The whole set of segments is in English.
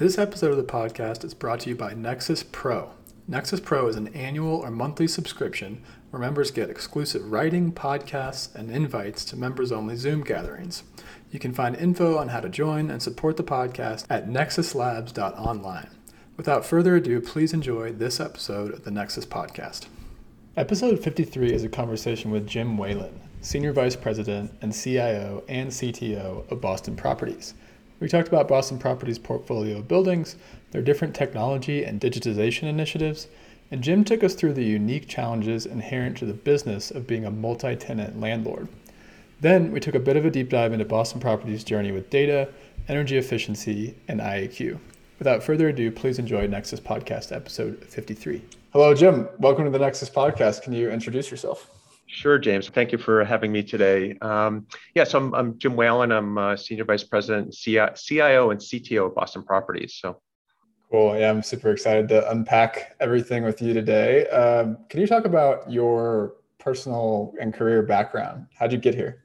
This episode of the podcast is brought to you by Nexus Pro. Nexus Pro is an annual or monthly subscription where members get exclusive writing, podcasts, and invites to members only Zoom gatherings. You can find info on how to join and support the podcast at nexuslabs.online. Without further ado, please enjoy this episode of the Nexus Podcast. Episode 53 is a conversation with Jim Whalen, Senior Vice President and CIO and CTO of Boston Properties. We talked about Boston Properties' portfolio of buildings, their different technology and digitization initiatives, and Jim took us through the unique challenges inherent to the business of being a multi tenant landlord. Then we took a bit of a deep dive into Boston Properties' journey with data, energy efficiency, and IAQ. Without further ado, please enjoy Nexus Podcast episode 53. Hello, Jim. Welcome to the Nexus Podcast. Can you introduce yourself? Sure, James. Thank you for having me today. Um, yeah, so I'm, I'm, Jim Whalen. I'm uh, Senior Vice President, CIO, and CTO of Boston Properties. So cool. Yeah, I'm super excited to unpack everything with you today. Um, can you talk about your personal and career background? How'd you get here?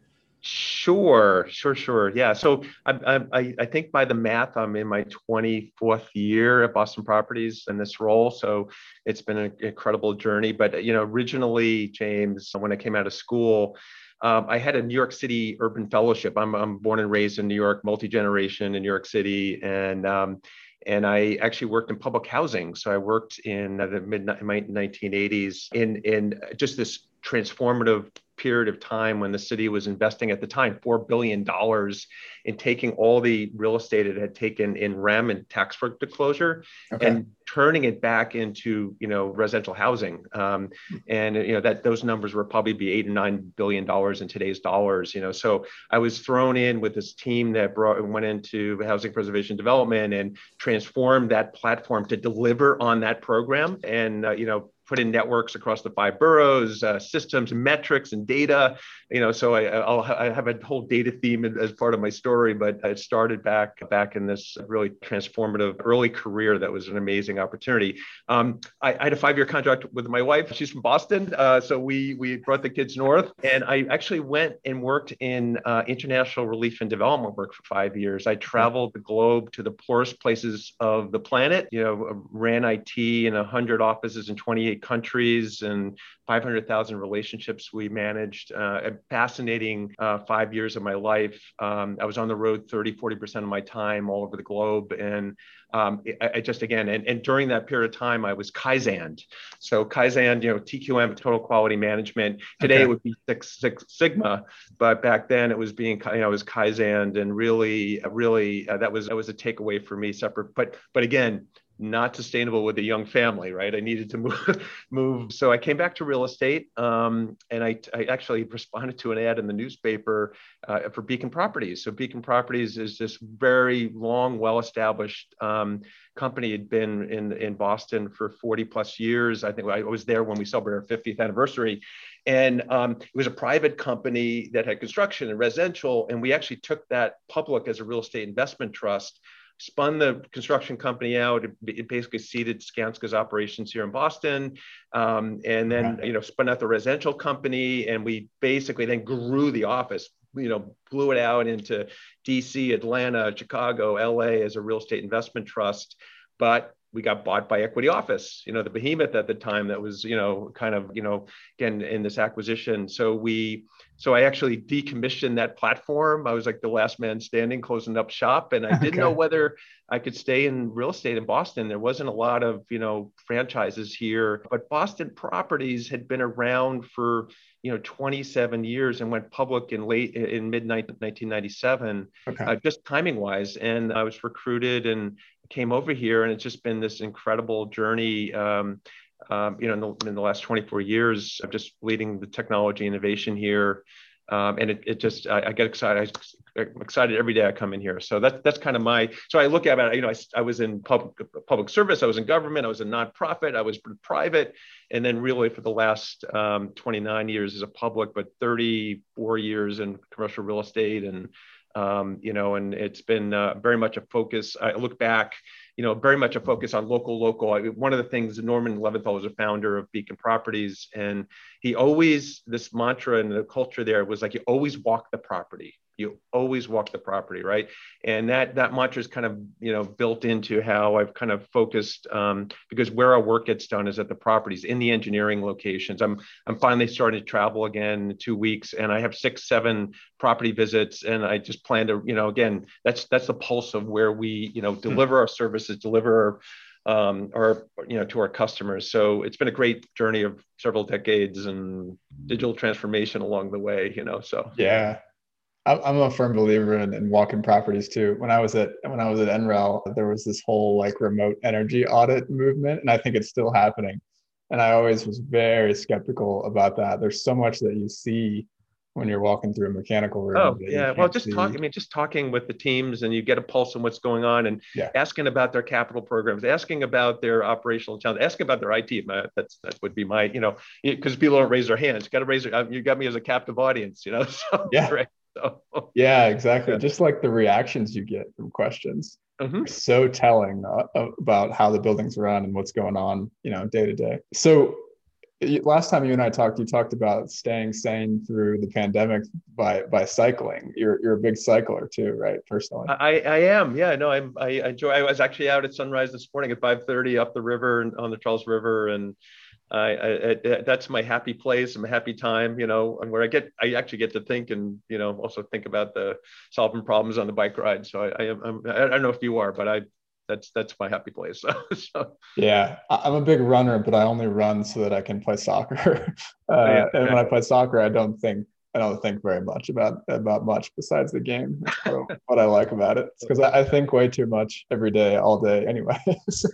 Sure, sure, sure. Yeah. So I, I, I think by the math, I'm in my 24th year at Boston Properties in this role. So it's been an incredible journey. But you know, originally, James, when I came out of school, um, I had a New York City Urban Fellowship. I'm, I'm born and raised in New York, multi generation in New York City, and um, and I actually worked in public housing. So I worked in the mid 1980s in in just this transformative period of time when the city was investing at the time $4 billion in taking all the real estate it had taken in rem and tax foreclosure okay. and turning it back into you know residential housing. Um, and you know that those numbers were probably be eight and nine billion dollars in today's dollars you know. So i was thrown in with this team that brought went into housing preservation development and transformed that platform to deliver on that program. And uh, you know put in networks across the five boroughs, uh, systems, metrics, and data. You know, so I, I'll, I have a whole data theme as part of my story, but it started back back in this really transformative early career that was an amazing opportunity. Um, I, I, had a five-year contract with my wife. She's from Boston, uh, so we we brought the kids north, and I actually went and worked in uh, international relief and development work for five years. I traveled the globe to the poorest places of the planet. You know, ran IT in 100 offices in 28 countries and 500,000 relationships we managed. Uh, a fascinating uh, five years of my life. Um, I was on the road 30, 40% of my time all over the globe. And um, I, I, just, again, and, and during that period of time, I was Kaizen. So Kaizen, you know, TQM, total quality management. Today okay. it would be Six, Six Sigma, but back then it was being, you know, it was Kaizen and really, really, uh, that was, that was a takeaway for me separate. But, but again, not sustainable with a young family, right? I needed to move. move. So I came back to real estate, um, and I, I, actually responded to an ad in the newspaper uh, for Beacon Properties. So Beacon Properties is this very long, well-established um, company. Had been in in Boston for 40 plus years. I think I was there when we celebrated our 50th anniversary, and um, it was a private company that had construction and residential, and we actually took that public as a real estate investment trust spun the construction company out. It, basically seeded Skanska's operations here in Boston, um, and then you know spun out the residential company, and we basically then grew the office. You know, blew it out into D.C., Atlanta, Chicago, L.A. as a real estate investment trust. But we got bought by Equity Office, you know, the behemoth at the time that was, you know, kind of, you know, again in this acquisition. So we, so I actually decommissioned that platform. I was like the last man standing, closing up shop, and I didn't okay. know whether I could stay in real estate in Boston. There wasn't a lot of, you know, franchises here, but Boston Properties had been around for, you know, 27 years and went public in late in mid 1997, okay. uh, just timing wise. And I was recruited and came over here, and it's just been this incredible journey. Um, um, you know, in the, in the, last 24 years of just leading the technology innovation here. um, and it, it just I, I get excited. I, am excited every day I come in here. So that's that's kind of my. So I look at it. You know, I, I was in public public service. I was in government. I was a nonprofit. I was private, and then really for the last um, 29 years as a public, but 34 years in commercial real estate, and um, you know, and it's been uh, very much a focus. I look back you know, very much a focus on local, local. I, one of the things Norman Leventhal was a founder of Beacon Properties, and he always this mantra and the culture there was like you always walk the property you always walk the property right and that that mantra is kind of you know built into how i've kind of focused um, because where our work gets done is at the properties in the engineering locations i'm i'm finally starting to travel again in two weeks and i have six seven property visits and i just plan to you know again that's that's the pulse of where we you know hmm. deliver our services deliver um, or you know to our customers. So it's been a great journey of several decades and digital transformation along the way. You know, so yeah, I'm a firm believer in, in walk-in properties too. When I was at when I was at NREL, there was this whole like remote energy audit movement, and I think it's still happening. And I always was very skeptical about that. There's so much that you see when you're walking through a mechanical room. Oh yeah, well, just talking. I mean, just talking with the teams, and you get a pulse on what's going on, and yeah. asking about their capital programs, asking about their operational challenges, asking about their IT. That's that would be my, you know, because people don't raise their hands. You got to raise. Their, you got me as a captive audience, you know. So yeah. Right. So, yeah, exactly. Yeah. Just like the reactions you get from questions, mm-hmm. so telling uh, about how the buildings run and what's going on, you know, day to day. So last time you and I talked, you talked about staying sane through the pandemic by by cycling. You're you're a big cycler too, right? Personally, I, I am. Yeah, no, I'm. I enjoy. I was actually out at sunrise this morning at 5:30 up the river and on the Charles River, and I, I, that's my happy place, my happy time, you know, and where I get, I actually get to think and, you know, also think about the solving problems on the bike ride. So I, I am, I don't know if you are, but I, that's, that's my happy place. so, yeah, I'm a big runner, but I only run so that I can play soccer. Uh, yeah, and when I play soccer, I don't think I don't think very much about about much besides the game. what I like about it because I, I, think way too much every day, all day anyway. so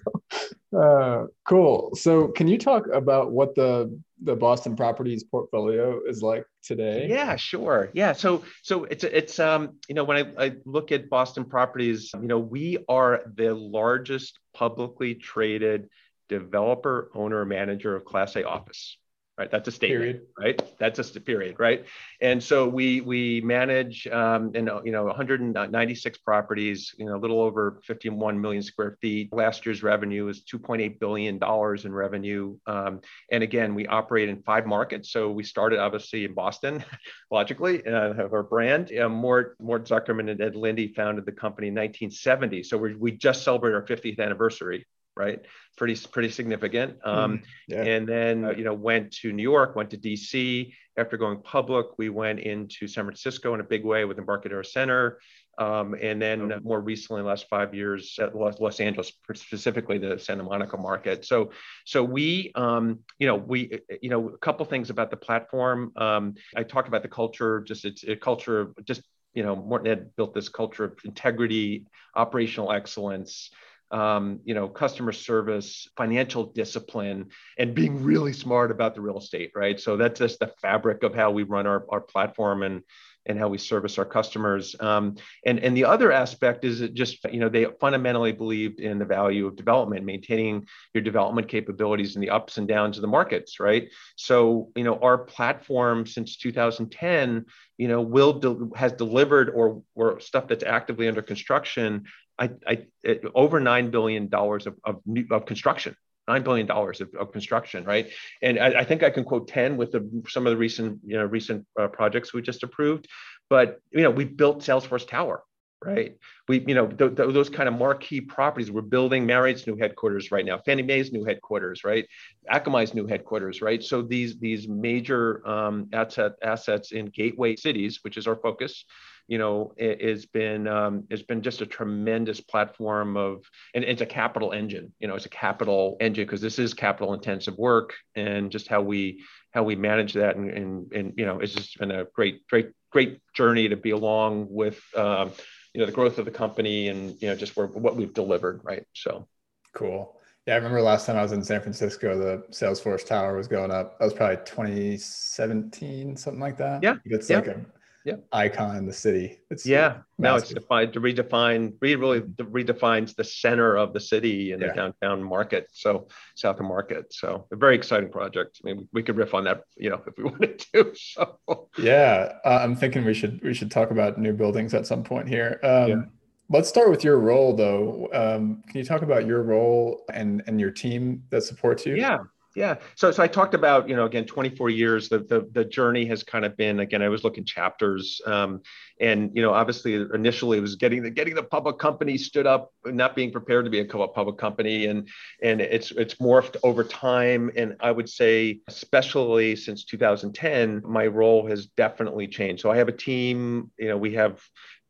uh, cool. So can you talk about what the the Boston Properties portfolio is like today? Yeah, sure. Yeah, so so it's it's um you know when I, I look at Boston Properties, you know we are the largest publicly traded developer owner manager of Class A office right? That's a statement, period. right? That's just a period, right? And so we we manage um, and you know 196 properties, you know, a little over 51 million square feet. Last year's revenue is 2.8 billion dollars in revenue, um, and again, we operate in five markets. So we started obviously in Boston, logically, uh, have our brand. Uh, Mort Mort Zuckerman and Ed Linde founded the company in 1970. So we we just celebrated our 50th anniversary right? Pretty pretty significant. Um, mm, yeah. And then you know went to New York, went to DC. After going public, we went into San Francisco in a big way with Embarcadero Center. Um, and then more recently, the last five years, at Los, Los, Angeles, specifically the Santa Monica market. So, so we, um, you know, we, you know, a couple things about the platform. Um, I talked about the culture, just it's a culture, just you know, Morton had built this culture of integrity, operational excellence um, you know, customer service, financial discipline, and being really smart about the real estate, right? So that's just the fabric of how we run our, our platform and and how we service our customers. Um, and and the other aspect is it just you know they fundamentally believed in the value of development, maintaining your development capabilities in the ups and downs of the markets, right? So you know our platform since 2010, you know, will de- has delivered or or stuff that's actively under construction I, I it, over nine billion dollars of, of, of construction nine billion dollars of, of, construction, right? And I, I, think I can quote ten with the, some of the recent, you know, recent uh, projects we just approved. But you know, we built Salesforce Tower, right? We, you know, th- th- those kind of marquee properties. We're building Marriott's new headquarters right now, Fannie Mae's new headquarters, right? Akamai's new headquarters, right? So these these major um, asset assets in gateway cities, which is our focus you know, it, has been um, has been just a tremendous platform of, and it's a capital engine. You know, it's a capital engine because this is capital intensive work, and just how we how we manage that, and and, and you know, it's just been a great great great journey to be along with. Um, you know the growth of the company and you know just where, what we've delivered right so cool Yeah, I remember last time I was in San Francisco, the Salesforce Tower was going up. That was probably 2017, something like that. Yeah, it's yeah. like a yeah. icon in the city. It's yeah. Now it's defined to redefine. Re really redefines the center of the city and yeah. the downtown market. So South of Market. So a very exciting project. I mean, we could riff on that, you know, if we wanted to. So yeah, uh, I'm thinking we should we should talk about new buildings at some point here. Um, yeah. Let's start with your role, though. Um, can you talk about your role and and your team that supports you? Yeah, yeah. So, so I talked about, you know, again, 24 years, the, the, the journey has kind of been, again, I was looking chapters um, and, you know, obviously initially it was getting the, getting the public company stood up, not being prepared to be a public company. And, and it's, it's morphed over time. And I would say, especially since 2010, my role has definitely changed. So I have a team, you know, we have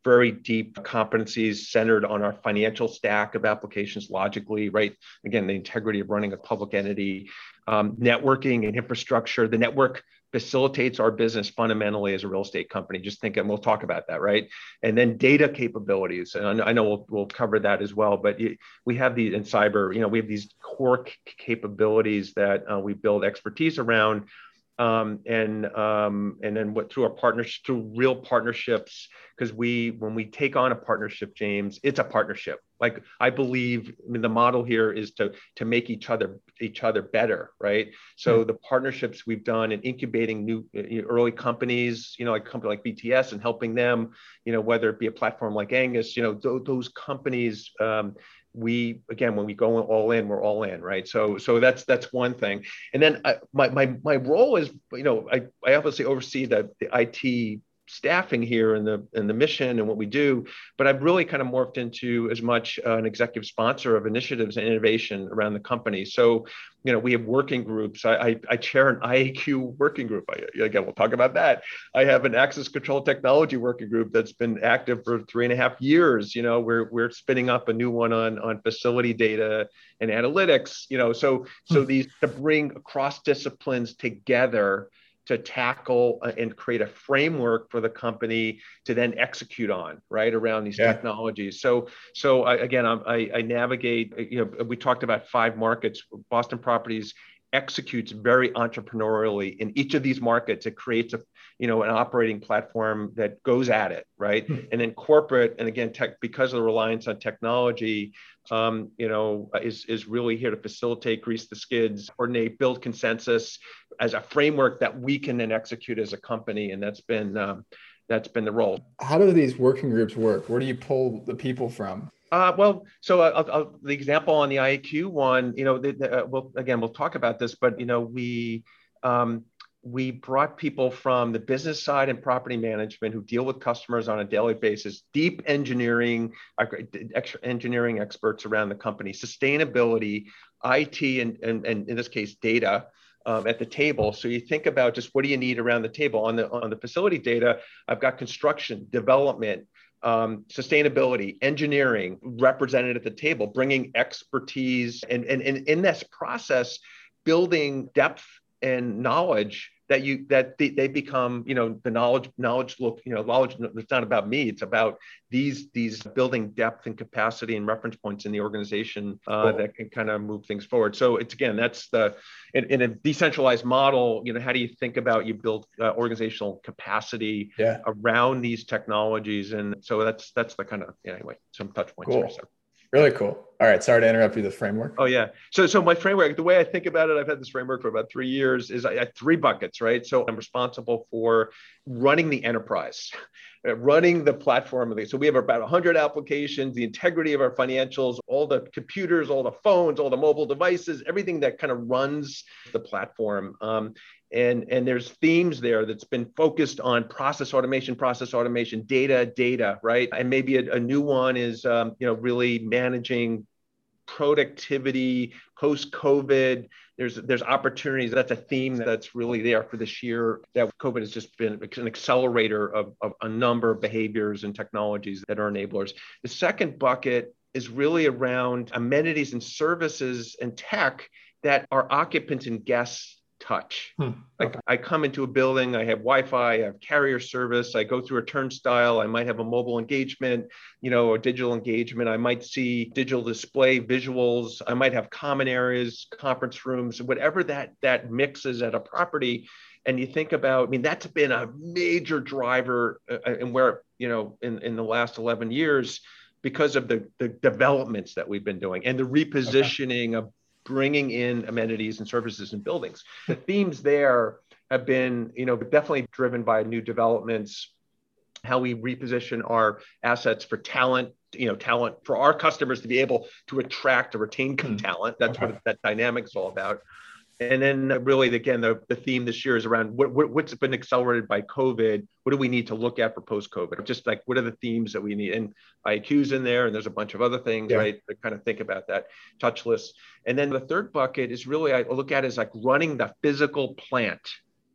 very deep competencies centered on our financial stack of applications logically, right? Again, the integrity of running a public entity, um, networking and infrastructure. The network facilitates our business fundamentally as a real estate company. Just think, and we'll talk about that, right? And then data capabilities. And I know we'll, we'll cover that as well, but we have these in cyber, you know, we have these core capabilities that uh, we build expertise around um, and um, and then what through our partners through real partnerships because we when we take on a partnership james it's a partnership like i believe I mean, the model here is to to make each other each other better right so mm-hmm. the partnerships we've done in incubating new early companies you know like a company like bts and helping them you know whether it be a platform like angus you know th- those companies um, we again when we go all in we're all in right? So so that's that's one thing. And then I, my, my my role is you know i i obviously oversee the the it staffing here and the and the mission and what we do but i've really kind of morphed into as much uh, an executive sponsor of initiatives and innovation around the company. So you know we have working groups. I i, I chair an iaq working group. I, again we'll talk about that. I have an access control technology working group that's been active for three and a half years you know we're we're spinning up a new one on on facility data and analytics you know so so hmm. these to bring across disciplines together to tackle uh, and create a framework for the company to then execute on right around these yeah. technologies so so I, again I, I navigate you know we talked about five markets boston properties executes very entrepreneurially in each of these markets. It creates a you know an operating platform that goes at it right? Hmm. and then corporate and again tech because of the reliance on technology um, you know is is really here to facilitate grease the skids coordinate build consensus as a framework that we can then execute as a company. And that's been um, that's been the role. How do these working groups work? Where do you pull the people from? Uh, well, so uh, uh, the example on the IAQ one, you know, the, the, uh, well, again, we'll talk about this, but you know, we um, we brought people from the business side and property management who deal with customers on a daily basis, deep engineering, uh, engineering experts around the company, sustainability, IT, and, and, and in this case, data. Um, at the table. So you think about just what do you need around the table on the on the facility data. I've got construction, development, um, sustainability, engineering represented at the table, bringing expertise, and, and, and in this process, building depth and knowledge that you that they, they become you know the knowledge knowledge look you know knowledge it's not about me it's about these these building depth and capacity and reference points in the organization uh, cool. that can kind of move things forward so it's again that's the in, in, a decentralized model you know how do you think about you build uh, organizational capacity yeah. around these technologies and so that's that's the kind of yeah, anyway some touch points cool. here so. Really cool. All right. Sorry to interrupt you. The framework. Oh yeah. So so my framework, the way I think about it, I've had this framework for about three years. Is I have three buckets, right? So I'm responsible for running the enterprise, running the platform. So we have about 100 applications, the integrity of our financials, all the computers, all the phones, all the mobile devices, everything that kind of runs the platform. Um, and and there's themes there that's been focused on process automation process automation data data right? And maybe a, a new one is um, you know really managing productivity post covid there's there's opportunities. That's a theme that's really there for this year that covid has just been an accelerator of, of a number of behaviors and technologies that are enablers. The second bucket is really around amenities and services and tech that our occupants and guests touch. Hmm. Like I come into a building, I have Wi-Fi, I have carrier service, I go through a turnstile, I might have a mobile engagement, you know, a digital engagement. I might see digital display visuals. I might have common areas, conference rooms, whatever that that mix is at a property. And you think about, I mean, that's been a major driver, uh, and where you know, in in the last 11 years, because of the the developments that we've been doing and the repositioning okay. of bringing in amenities and services and buildings. The themes there have been, you know, definitely driven by new developments, how we reposition our assets for talent, you know, talent for our customers to be able to attract or retain mm. talent. That's okay. what that dynamic is all about and then really again the, the theme this year is around what, what, what's been accelerated by covid. What do we need to look at for post covid just like what are the themes that we need? And iq's in there and there's a bunch of other things yeah. right to kind of think about that touchless. And then the third bucket is really i look at as like running the physical plant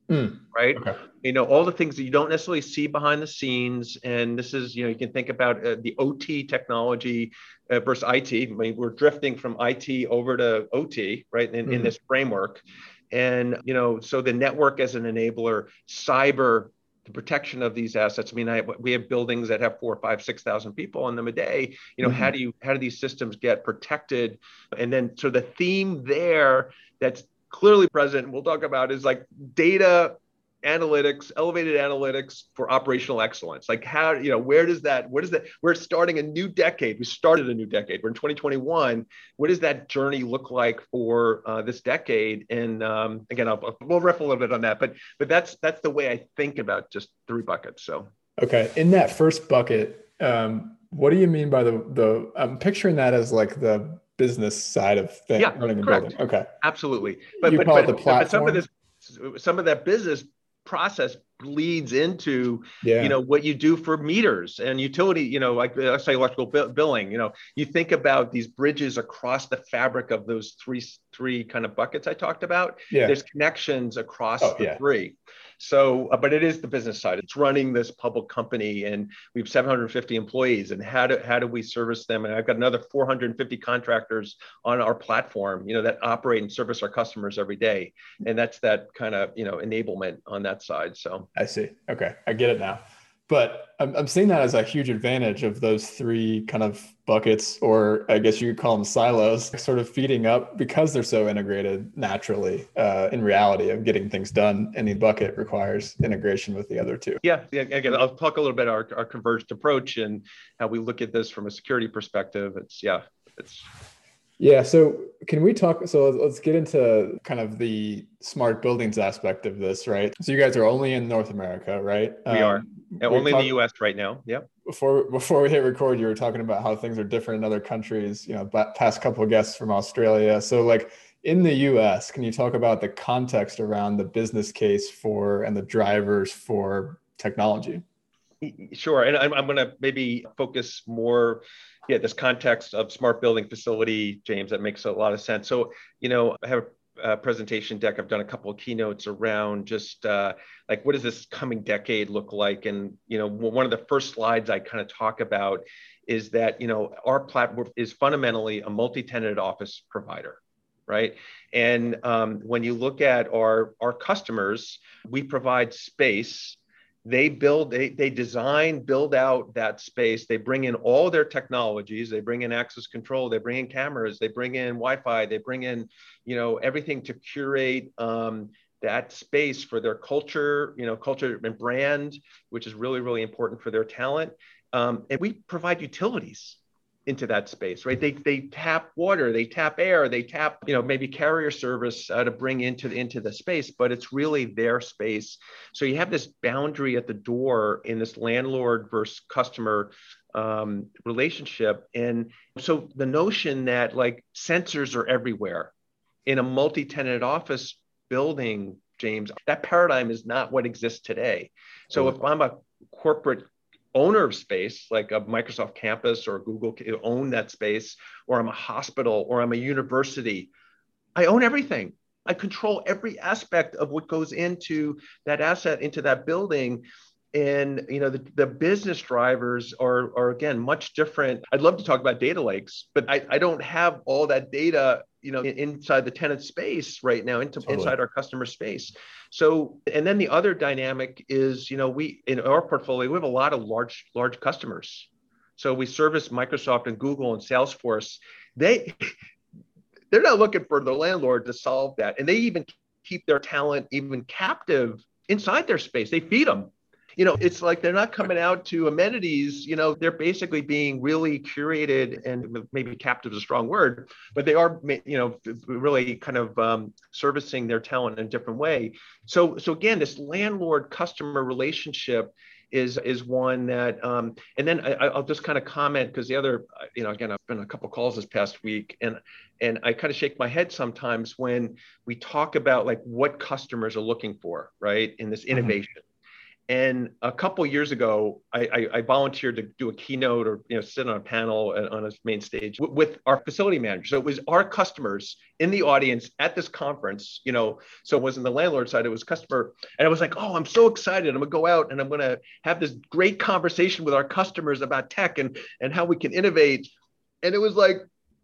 Mm, right okay. you know all the things that you don't necessarily see behind the scenes and this is you know you can think about uh, the ot technology uh, versus it I mean, we're drifting from it over to ot right in, mm. in this framework and you know so the network as an enabler cyber the protection of these assets. I mean, I, we have buildings that have four, five, six thousand people on them a day. You know, mm-hmm. how do you how do these systems get protected? And then, so the theme there that's clearly present, we'll talk about is like data analytics, elevated analytics for operational excellence. Like how, you know, where does that, where does that, we're starting a new decade. We started a new decade. We're in 2021. What does that journey look like for uh, this decade? And um, again, I'll, we'll riff a little bit on that, but, but that's, that's the way I think about just three buckets. So. Okay. In that first bucket, um, what do you mean by the, the, I'm picturing that as like the business side of things, yeah, running correct. building. Okay, absolutely. But you but, but, but, some of this, some of that business process bleeds into yeah. you know what you do for meters and utility you know like let's say electrical billing you know you think about these bridges across the fabric of those three three kind of buckets i talked about yeah. there's connections across oh, the yeah. three so, uh, but it is the business side. It's running this public company, and we have 750 employees. And how do how do we service them? And I've got another 450 contractors on our platform, you know, that operate and service our customers every day. And that's that kind of you know enablement on that side. So I see. Okay, I get it now. But I'm, I'm seeing that as a huge advantage of those three kind of buckets or i guess you could call them silos sort of feeding up because they're so integrated naturally uh, in reality of getting things done. Any bucket requires integration with the other two. Yeah, yeah. Again i'll talk a little bit our, our converged approach and how we look at this from a security perspective. It's yeah it's yeah. So can we talk? So let's get into kind of the smart buildings aspect of this, right? So you guys are only in North America, right? We um, are only talk- in the U.S. right now. Yep. Before before we hit record, you were talking about how things are different in other countries. You know, past couple of guests from Australia. So like in the U.S., can you talk about the context around the business case for and the drivers for technology? Sure, and I'm, I'm going to maybe focus more, yeah, this context of smart building facility, James. That makes a lot of sense. So, you know, I have a presentation deck. I've done a couple of keynotes around just uh, like what does this coming decade look like, and you know, one of the first slides I kind of talk about is that you know our platform is fundamentally a multi-tenanted office provider right? And um, when you look at our our customers, we provide space they build they, they design build out that space. They bring in all their technologies. They bring in access control. They bring in cameras. They bring in wi-fi. They bring in you know everything to curate um, that space for their culture you know culture and brand which is really really important for their talent. Um, and we provide utilities into that space, right? They, they tap water, they tap air, they tap, you know, maybe carrier service uh, to bring into the, into the space, but it's really their space. So you have this boundary at the door in this landlord versus customer um, relationship. And so the notion that like sensors are everywhere in a multi-tenant office building, James, that paradigm is not what exists today. So if I'm a corporate owner of space, like a Microsoft campus or Google own that space, or I'm a hospital or I'm a university, I own everything. I control every aspect of what goes into that asset, into that building. And you know the, the business drivers are, are again much different. I'd love to talk about data lakes but i, I don't have all that data you know inside the tenant space right now into totally. inside our customer space. So and then the other dynamic is you know we in our portfolio we have a lot of large large customers. So we service microsoft and google and salesforce. They they're not looking for the landlord to solve that. And they even keep their talent even captive inside their space. They feed them you know, it's like they're not coming out to amenities. You know, they're basically being really curated and maybe captive is a strong word, but they are, you know, really kind of um, servicing their talent in a different way. So, so again, this landlord customer relationship is is one that um, and then I, will just kind of comment because the other you know again I've been a couple calls this past week and and I kind of shake my head sometimes when we talk about like what customers are looking for right in this mm-hmm. innovation. And a couple years ago, I, I, I, volunteered to do a keynote or you know sit on a panel on a main stage w- with our facility manager. So it was our customers in the audience at this conference. You know, so it wasn't the landlord side; it was customer. And I was like, "Oh, I'm so excited! I'm gonna go out and I'm gonna have this great conversation with our customers about tech and and how we can innovate." And it was like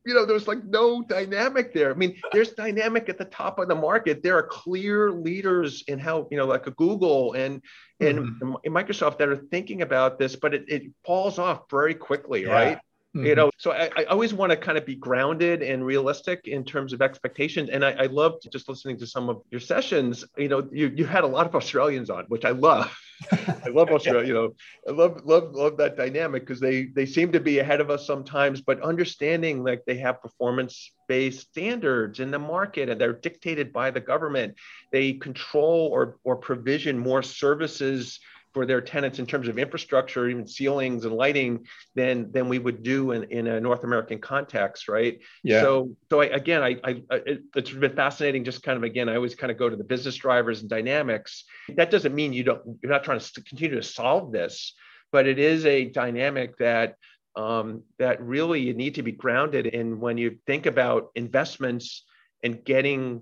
you know, there's like no dynamic there. I mean, there's dynamic at the top of the market. There are clear leaders in how, you know, like a Google and and mm-hmm. Microsoft that are thinking about this, but it, it falls off very quickly, yeah. right? Mm-hmm. You know, so I, I always want to kind of be grounded and realistic in terms of expectations. And I, I loved just listening to some of your sessions. You know, you you had a lot of Australians on, which I love. I love Australia. You know, I love love love that dynamic because they they seem to be ahead of us sometimes, but understanding like they have performance based standards in the market and they're dictated by the government. They control or or provision more services for their tenants in terms of infrastructure, even ceilings and lighting, than than we would do in, in a North American context, right? Yeah. So so I, again, I, I it, it's been fascinating. Just kind of again, I always kind of go to the business drivers and dynamics. That doesn't mean you don't you're not trying to continue to solve this, but it is a dynamic that um, that really you need to be grounded in when you think about investments and getting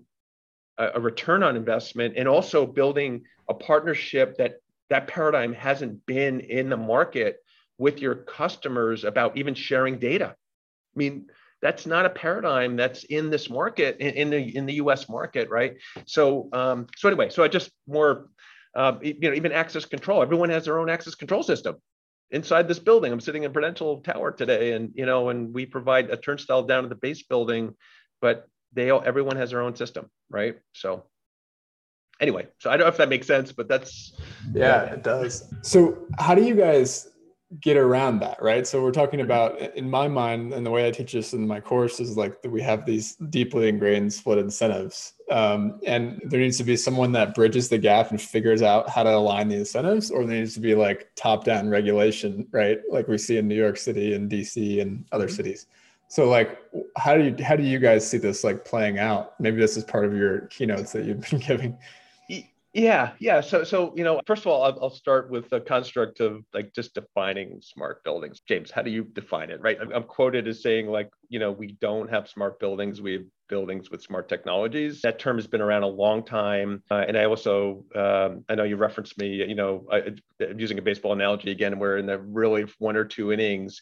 a, a return on investment and also building a partnership that that paradigm hasn't been in the market with your customers about even sharing data. I mean, that's not a paradigm that's in this market in, the in the U.S. market, right? So um, so anyway, so I just more uh, you know even access control. Everyone has their own access control system inside this building. I'm sitting in Prudential Tower today, and you know, and we provide a turnstile down to the base building, but they all everyone has their own system, right? So anyway, so I don't know if that makes sense, but that's yeah, yeah, it does. So how do you guys get around that, right? So we're talking about in my mind, and the way I teach this in my course is like that we have these deeply ingrained split incentives, um, and there needs to be someone that bridges the gap and figures out how to align the incentives, or there needs to be like top-down regulation, right? Like we see in New York City and DC and other mm-hmm. cities. So like how do you how do you guys see this like playing out? Maybe this is part of your keynotes that you've been giving. Yeah, yeah. So, so you know, first of all, I'll, I'll, start with the construct of like just defining smart buildings. James, how do you define it? Right? I'm, I'm quoted as saying like, you know, we don't have smart buildings. We have buildings with smart technologies. That term has been around a long time. Uh, and I also, um, I know you referenced me. You know, I, using a baseball analogy again. We're in the really one or two innings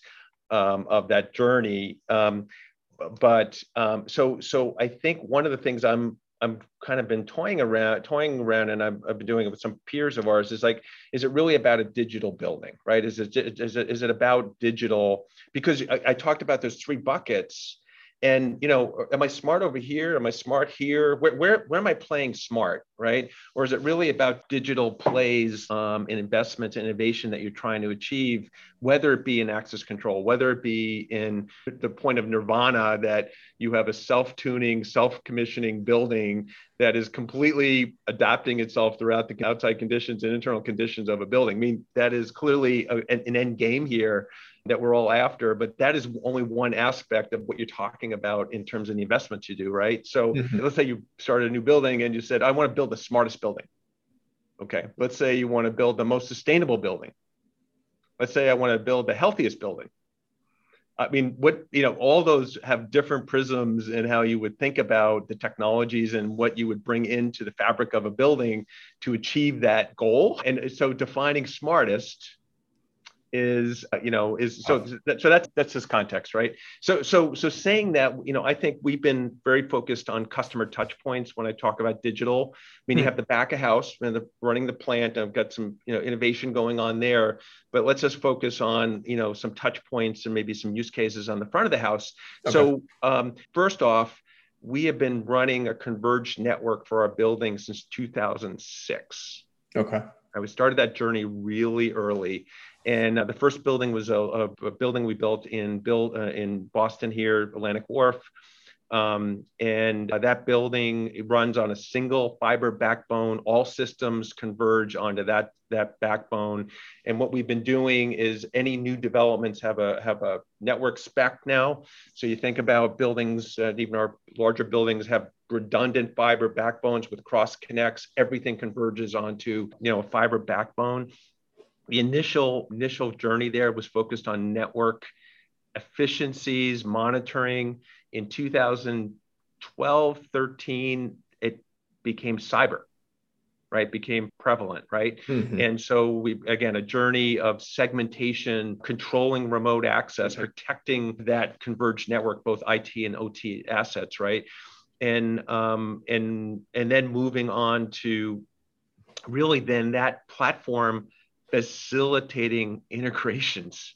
um, of that journey. Um, but um, so, so I think one of the things I'm I'm kind of been toying around, toying around, and I've, I've, been doing it with some peers of ours. Is like, is it really about a digital building, right? Is it is it is it about digital? Because I, I talked about those three buckets, and you know am i smart over here? Am i smart here? Where, where, where am i playing smart right? Or is it really about digital plays um, and investments and innovation that you're trying to achieve whether it be in access control whether it be in the point of nirvana that you have a self-tuning self-commissioning building that is completely adapting itself throughout the outside conditions and internal conditions of a building? I mean that is clearly a, an end game here that we're all after, but that is only one aspect of what you're talking about in terms of the investments you do, right? So mm-hmm. let's say you started a new building and you said, I want to build the smartest building. Okay. Let's say you want to build the most sustainable building. Let's say I want to build the healthiest building. I mean, what, you know, all those have different prisms in how you would think about the technologies and what you would bring into the fabric of a building to achieve that goal. And so defining smartest is uh, you know is so so that's that's this context right? So so so saying that you know i think we've been very focused on customer touch points when i talk about digital i mean hmm. you have the back of house and the running the plant. I've got some you know innovation going on there but let's just focus on you know some touch points and maybe some use cases on the front of the house. Okay. so um, first off we have been running a converged network for our building since 2006 okay. I we started that journey really early, and uh, the first building was a, a, building we built in uh, in Boston here, Atlantic Wharf. Um, and uh, that building runs on a single fiber backbone. All systems converge onto that that backbone. And what we've been doing is any new developments have a have a network spec now. So you think about buildings, uh, even our larger buildings have redundant fiber backbones with cross connects. Everything converges onto you know a fiber backbone the initial initial journey there was focused on network efficiencies monitoring in 2012 13 it became cyber right became prevalent right mm-hmm. and so we again a journey of segmentation controlling remote access mm-hmm. protecting that converged network both it and ot assets right and um, and and then moving on to really then that platform facilitating integrations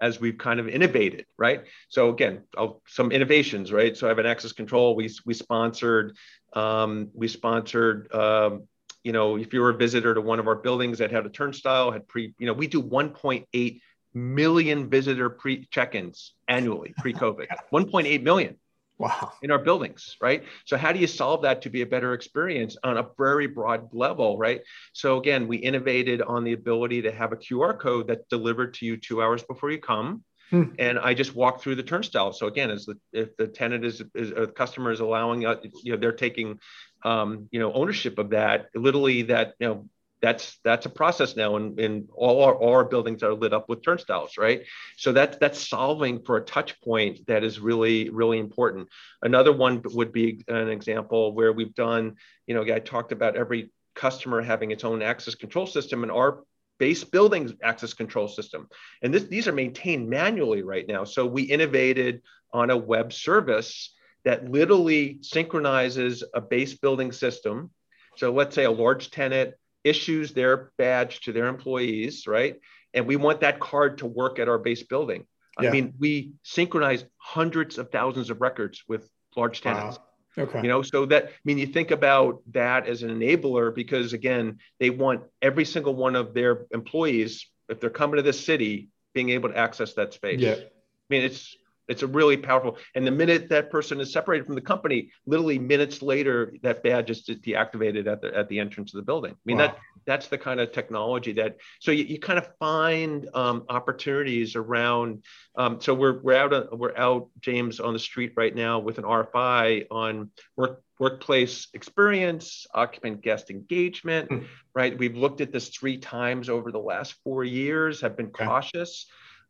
as we've kind of innovated, right? So again, I'll, some innovations, right? So I have an access control. We we sponsored, um, we sponsored. Um, you know, if you were a visitor to one of our buildings that had a turnstile, had pre, you know, we do 1.8 million visitor pre check-ins annually pre-COVID. 1.8 million. Wow. In our buildings, right? So how do you solve that to be a better experience on a very broad level, right? So again, we innovated on the ability to have a QR code that's delivered to you two hours before you come. Hmm. And I just walk through the turnstile. So again, as the if the tenant is, is a customer is allowing, uh, you know, they're taking, um, you know, ownership of that. Literally, that you know, that's that's a process now and, and all our all our buildings are lit up with turnstiles right? So that that's solving for a touch point that is really really important. Another one would be an example where we've done you know i talked about every customer having its own access control system and our base buildings access control system. And this, these are maintained manually right now. So we innovated on a web service that literally synchronizes a base building system. So let's say a large tenant issues their badge to their employees, right? And we want that card to work at our base building. Yeah. I mean, we synchronize hundreds of thousands of records with large tenants. Wow. Okay. You know, so that I mean, you think about that as an enabler because again, they want every single one of their employees, if they're coming to this city, being able to access that space. Yeah. I mean, it's it's a really powerful. And the minute that person is separated from the company, literally minutes later, that badge is deactivated at the at the entrance of the building. I mean wow. that that's the kind of technology that. So you, you kind of find um, opportunities around. Um, so we're we're out we're out James on the street right now with an RFI on work workplace experience, occupant guest engagement. Mm. Right, we've looked at this three times over the last four years. Have been cautious.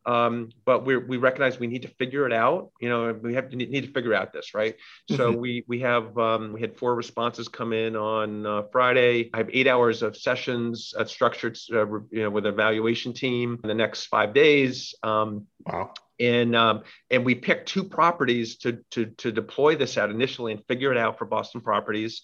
Um, but we we recognize we need to figure it out. You know, we have to need to figure out this, right? Mm-hmm. So we we have um, we had four responses come in on uh, Friday. I have eight hours of sessions uh, structured, uh, you know, with an evaluation team in the next five days. Um, wow. And um, and we picked two properties to to to deploy this at initially and figure it out for Boston properties.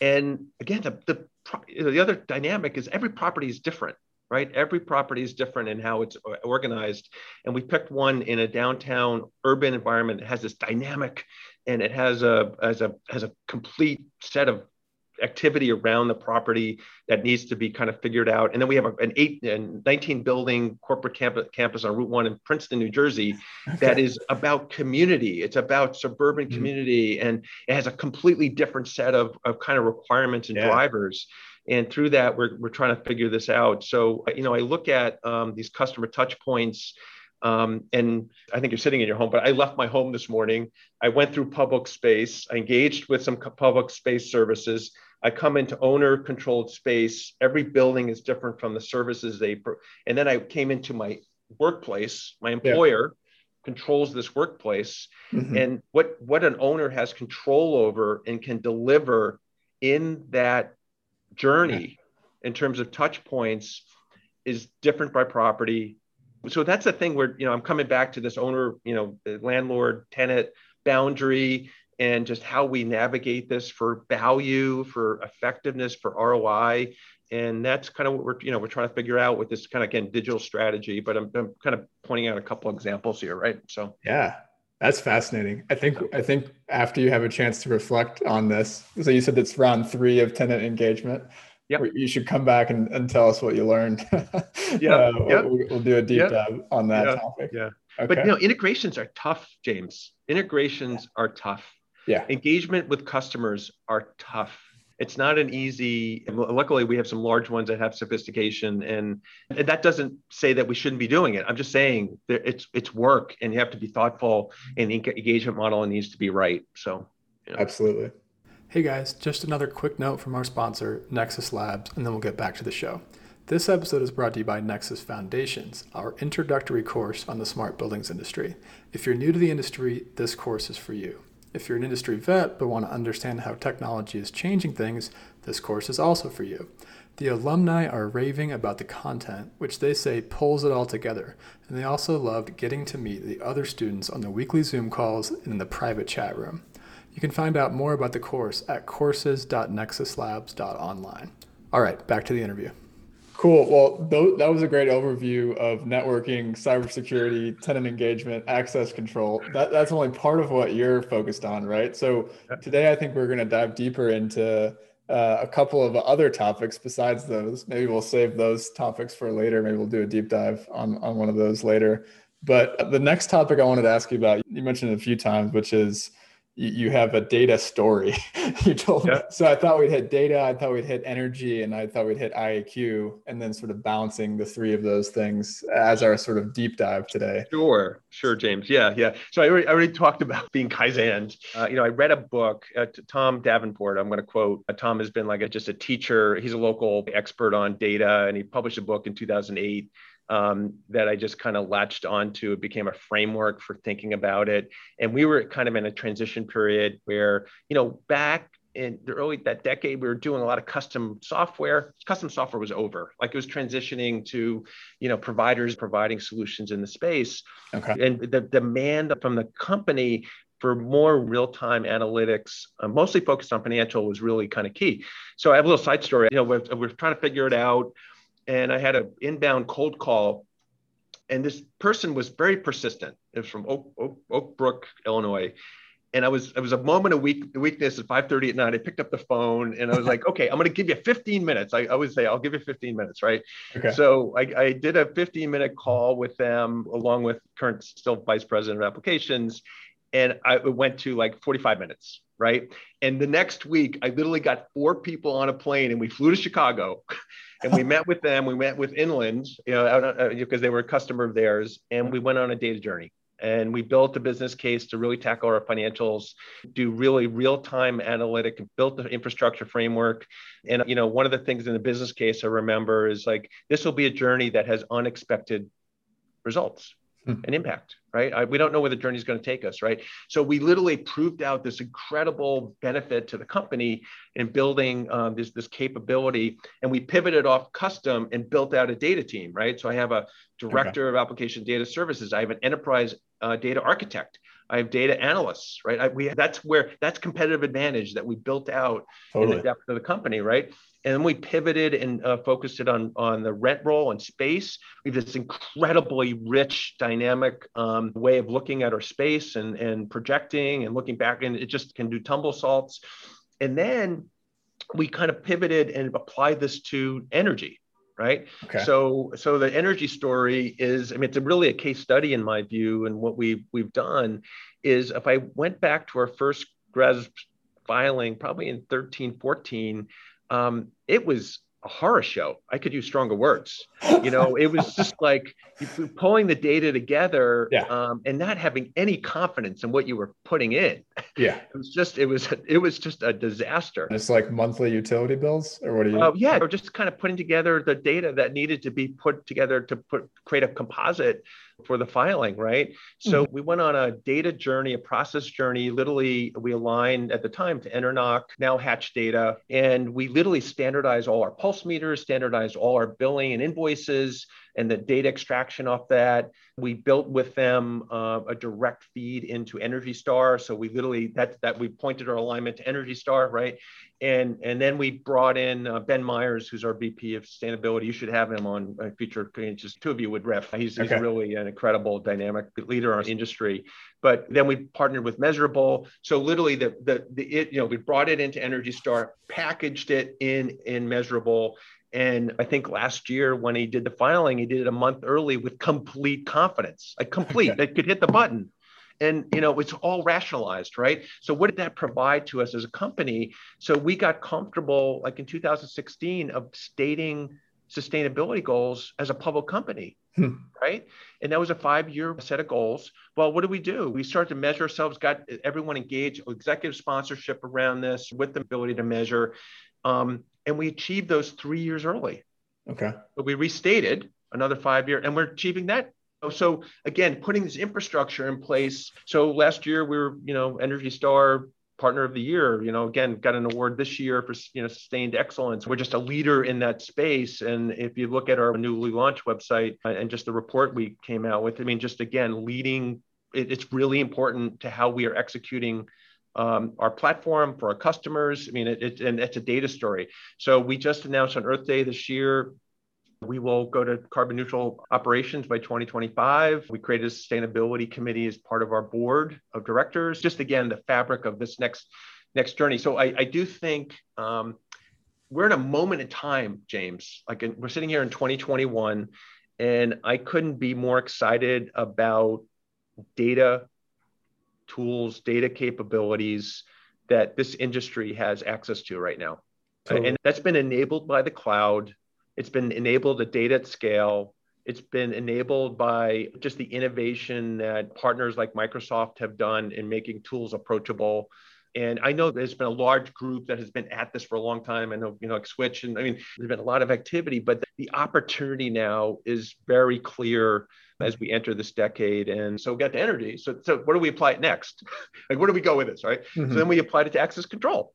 And again, the the the other dynamic is every property is different right? Every property is different in how it's organized. And we picked one in a downtown urban environment that has this dynamic and it has a, has a, has a complete set of activity around the property that needs to be kind of figured out. And then we have a, an eight and 19 building corporate campus, campus on Route One in Princeton, New Jersey, okay. that is about community. It's about suburban mm-hmm. community, and it has a completely different set of, of kind of requirements and yeah. drivers and through that we're, we're trying to figure this out. So you know i look at um, these customer touch points um, and i think you're sitting in your home but i left my home this morning. I went through public space. I engaged with some public space services. I come into owner controlled space. Every building is different from the services they pro- and then i came into my workplace. My employer controls this workplace. Mm-hmm. and what what an owner has control over and can deliver in that journey in terms of touch points is different by property. So that's the thing where you know i'm coming back to this owner you know landlord tenant boundary and just how we navigate this for value for effectiveness for roi and that's kind of what we're you know we're trying to figure out with this kind of again digital strategy but I'm, I'm kind of pointing out a couple examples here right? So yeah that's fascinating i think i think after you have a chance to reflect on this so you said it's round three of tenant engagement Yep. You should come back and, and tell us what you learned. yeah. Uh, yep. we'll, we'll, do a deep yep. dive on that yeah. topic. Yeah. Okay. But you know, integrations are tough, James. Integrations are tough. Yeah. Engagement with customers are tough it's not an easy luckily we have some large ones that have sophistication and, and that doesn't say that we shouldn't be doing it i'm just saying that it's it's work and you have to be thoughtful and the engagement model needs to be right so absolutely hey guys just another quick note from our sponsor nexus labs and then we'll get back to the show this episode is brought to you by Nexus Foundations, our introductory course on the smart buildings industry. If you're new to the industry, this course is for you. If you're an industry vet but want to understand how technology is changing things, this course is also for you. The alumni are raving about the content, which they say pulls it all together, and they also loved getting to meet the other students on the weekly Zoom calls and in the private chat room. You can find out more about the course at courses.nexuslabs.online. All right, back to the interview. Cool. Well, th- that was a great overview of networking, cybersecurity, tenant engagement, access control. That, that's only part of what you're focused on, right? So today, I think we're going to dive deeper into uh, a couple of other topics besides those. Maybe we'll save those topics for later. Maybe we'll do a deep dive on on one of those later. But the next topic I wanted to ask you about, you mentioned it a few times, which is you have a data story. You told me so i thought we'd hit data i thought we'd hit energy and i thought we'd hit iaq and then sort of balancing the three of those things as our sort of deep dive today. Sure sure james. Yeah yeah. So i already, I already talked about being kaizen. Uh, you know i read a book uh, tom davenport i'm going to quote. Uh, tom has been like a, just a teacher. He's a local expert on data and he published a book in 2008 um, that I just kind of latched onto. It became a framework for thinking about it. And we were kind of in a transition period where, you know, back in the early that decade, we were doing a lot of custom software. Custom software was over. Like it was transitioning to, you know, providers providing solutions in the space. Okay. And the demand from the company for more real-time analytics, uh, mostly focused on financial, was really kind of key. So I have a little side story. You know, we're, we're trying to figure it out and I had an inbound cold call, and this person was very persistent. It was from Oak, Oak, Oak Brook, Illinois, and I was it was a moment of weak weakness at 5:30 at night. I picked up the phone and I was like, okay, I'm going to give you 15 minutes. I, I always say I'll give you 15 minutes, right? Okay. So I, I did a 15 minute call with them along with current still vice president of applications, and I went to like 45 minutes, right? And the next week, I literally got four people on a plane and we flew to Chicago and we met with them. We met with Inland, you know, because uh, they were a customer of theirs, and we went on a data journey. And we built a business case to really tackle our financials, do really real-time analytic, and built the infrastructure framework. And you know, one of the things in the business case I remember is like this will be a journey that has unexpected results hmm. and impact right? I, we don't know where the journey is going to take us, right? So we literally proved out this incredible benefit to the company in building um, this this capability, and we pivoted off custom and built out a data team, right? So I have a director okay. of application data services. I have an enterprise uh, data architect. I have data analysts, right? I, we that's where that's competitive advantage that we built out totally. in the depth of the company, right? And then we pivoted and uh, focused it on on the rent roll and space. We have this incredibly rich, dynamic um, way of looking at our space and and projecting and looking back, and it just can do tumble salts. And then we kind of pivoted and applied this to energy right okay. so so the energy story is i mean it's a really a case study in my view and what we've we've done is if i went back to our first GRESB filing probably in 13 14 um, it was a horror show. I could use stronger words. You know, it was just like pulling the data together yeah. um, and not having any confidence in what you were putting in. Yeah. It was just it was it was just a disaster. And it's like monthly utility bills or what do you uh, yeah, or just kind of putting together the data that needed to be put together to put create a composite for the filing, right? So mm-hmm. we went on a data journey, a process journey. Literally, we aligned at the time to Enernoc, now Hatch Data, and we literally standardized all our pulse meters, standardized all our billing and invoices, and the data extraction off that. We built with them uh, a direct feed into Energy Star. So we literally that that we pointed our alignment to Energy Star, right? And and then we brought in uh, Ben Myers, who's our VP of Sustainability. You should have him on a future. Just two of you would ref. He's, okay. he's really an incredible, dynamic leader in our industry. But then we partnered with Measurabl. So literally, the the, the it you know we brought it into Energy Star, packaged it in in Measurabl, and I think last year when he did the filing, he did it a month early with complete confidence, like complete, they could hit the button. And you know, it's all rationalized, right? So what did that provide to us as a company? So we got comfortable, like in 2016, of stating sustainability goals as a public company, hmm. right? And that was a five-year set of goals. Well, what do we do? We started to measure ourselves, got everyone engaged, executive sponsorship around this with the ability to measure. Um, and we achieved those three years early. Okay. But we restated another five year, and we're achieving that. So again, putting this infrastructure in place. So last year we were, you know, Energy Star partner of the year you know again got an award this year for you know sustained excellence we're just a leader in that space and if you look at our newly launched website uh, and just the report we came out with i mean just again leading it, it's really important to how we are executing um, our platform for our customers. I mean, it, it, and it's a data story. So we just announced on Earth Day this year, we will go to carbon neutral operations by 2025. We created a sustainability committee as part of our board of directors. Just again, the fabric of this next next journey. So I, I do think um, we're in a moment in time, James. Like we're sitting here in 2021, and I couldn't be more excited about data tools, data capabilities that this industry has access to right now. Totally. And that's been enabled by the cloud. It's been enabled at data at scale. It's been enabled by just the innovation that partners like Microsoft have done in making tools approachable. And I know there's been a large group that has been at this for a long time. I know, you know, like Switch, and I mean, there's been a lot of activity, but the opportunity now is very clear as we enter this decade. And so we got to energy. So, so what do we apply it next? like, where do we go with this, right? Mm-hmm. So then we applied it to access control,